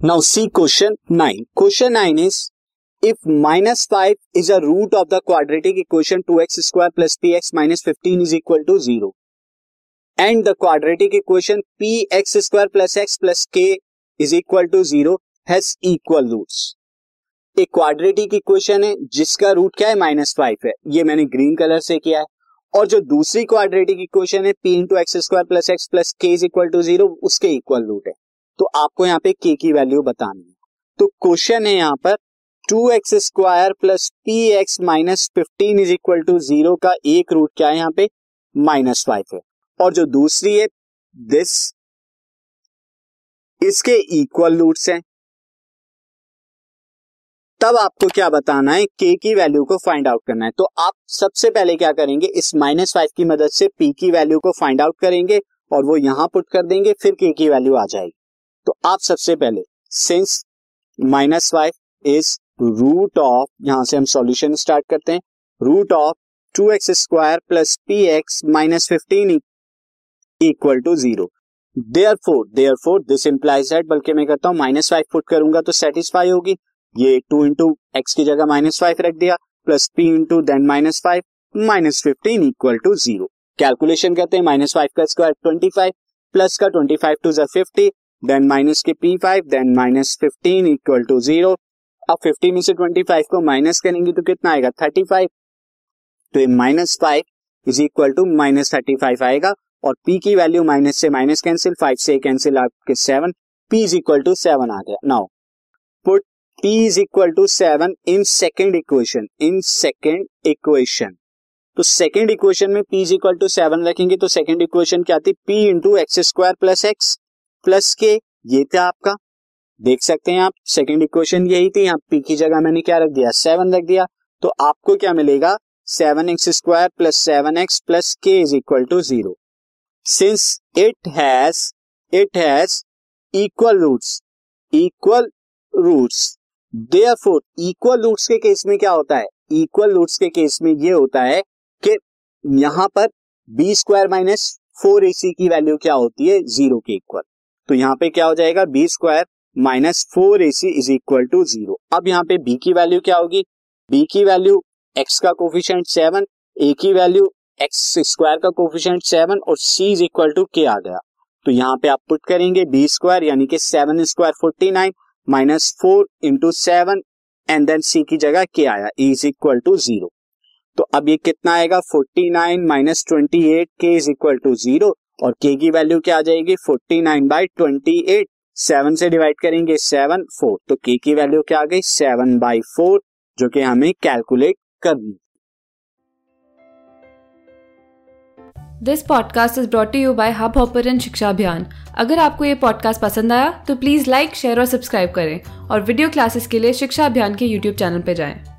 Now C question nine question nine is if minus five is a root of the quadratic equation two x square plus p x minus fifteen is equal to zero and the quadratic equation p x square plus x plus k is equal to zero has equal roots एक quadratic equation है, जिसका root क्या है? Minus five है। ये मैंने green colour से किया है। और जो दूसरी क्वाड्रेटिक इक्वेशन है p into x square plus x plus k is equal to zero उसके इक्वल रूट है। तो आपको यहाँ पे के की वैल्यू बतानी है। तो क्वेश्चन है यहाँ पर two x square plus p x minus fifteen is equal to zero का एक रूट क्या है यहाँ पे? माइनस फाइव है। और जो दूसरी है दिस इसके इक्वल रूट्स हैं। तब आपको क्या बताना है के की वैल्यू को फाइंड आउट करना है। तो आप सबसे पहले क्या करेंगे, इस माइनस फाइव की मदद से पी की वैल्यू को फाइंड आउट करेंगे और वो यहाँ पुट कर देंगे, फिर के की वैल्यू आ जाएगी। तो आप सबसे पहले since minus five is root of यहाँ से हम सॉल्यूशन स्टार्ट करते हैं root of two x square plus p x minus fifteen equal to zero therefore therefore this implies that बल्कि मैं करता हूँ माइनस फाइव पुट करूँगा तो सेटिस्फाई होगी। ये टू इंटू एक्स की जगह माइनस फाइव रख दिया plus p into then minus five minus fifteen equal to zero calculation करते हैं माइनस फाइव का स्क्वायर ट्वेंटी फाइव प्लस का ट्वेंटी फाइव टू जो फिफ्टी देन माइनस के p five then minus fifteen equal to zero अब fifty में से twenty five को माइनस करेंगे तो कितना आएगा? थर्टी फाइव तो ये minus five is equal to minus thirty five आएगा और पी की वैल्यू माइनस से माइनस कैंसिल फाइव से कैंसिल आपके seven p is equal to seven आ गया। Now put p is equal to seven in second equation in second equation तो second equation में p is equal to seven रखेंगे तो second equation क्या थी p into x square plus x plus k, ये था आपका। देख सकते हैं आप सेकेंड इक्वेशन यही थी, यहाँ पी की जगह मैंने क्या रख दिया? सेवन रख दिया। तो आपको क्या मिलेगा? Seven x square plus seven x plus k is equal to zero since it has it has equal roots equal roots therefore equal roots के केस में क्या होता है? इक्वल रूट्स के केस में ये होता है कि यहाँ पर b square minus four a c की वैल्यू क्या होती है? ज़ीरो के इक्वल तो यहाँ पे क्या हो जाएगा? B square minus four a c is equal to zero अब यहाँ पे बी की वैल्यू क्या होगी? बी की वैल्यू एक्स का कोफिशियंट सेवन ए की वैल्यू एक्स स्क्वायर का कोफिशियंट सेवन और सी इज़ इक्वल टू के आ गया। तो यहाँ पे आप पुट करेंगे बी स्क्वायर यानी कि seven square forty nine minus four into seven and then c की जगह के आया। इज़ इक्वल टू ज़ीरो तो अब ये कितना आएगा? Forty nine minus twenty eight k is equal to zero और के की वैल्यू क्या आ जाएगी? Forty nine by twenty eight seven से डिवाइड करेंगे सेवन फोर तो के की वैल्यू क्या आ गई? सेवन बाई फोर जो कि हमें कैलकुलेट करनी this podcast is brought you by Hubhopper Shiksha Abhiyan अगर आपको ये पॉडकास्ट पसंद आया तो प्लीज़ लाइक शेयर और सब्सक्राइब करें। और वीडियो क्लासेस के लिए शिक्षा अभियान के यूट्यूब चैनल पर जाएँ।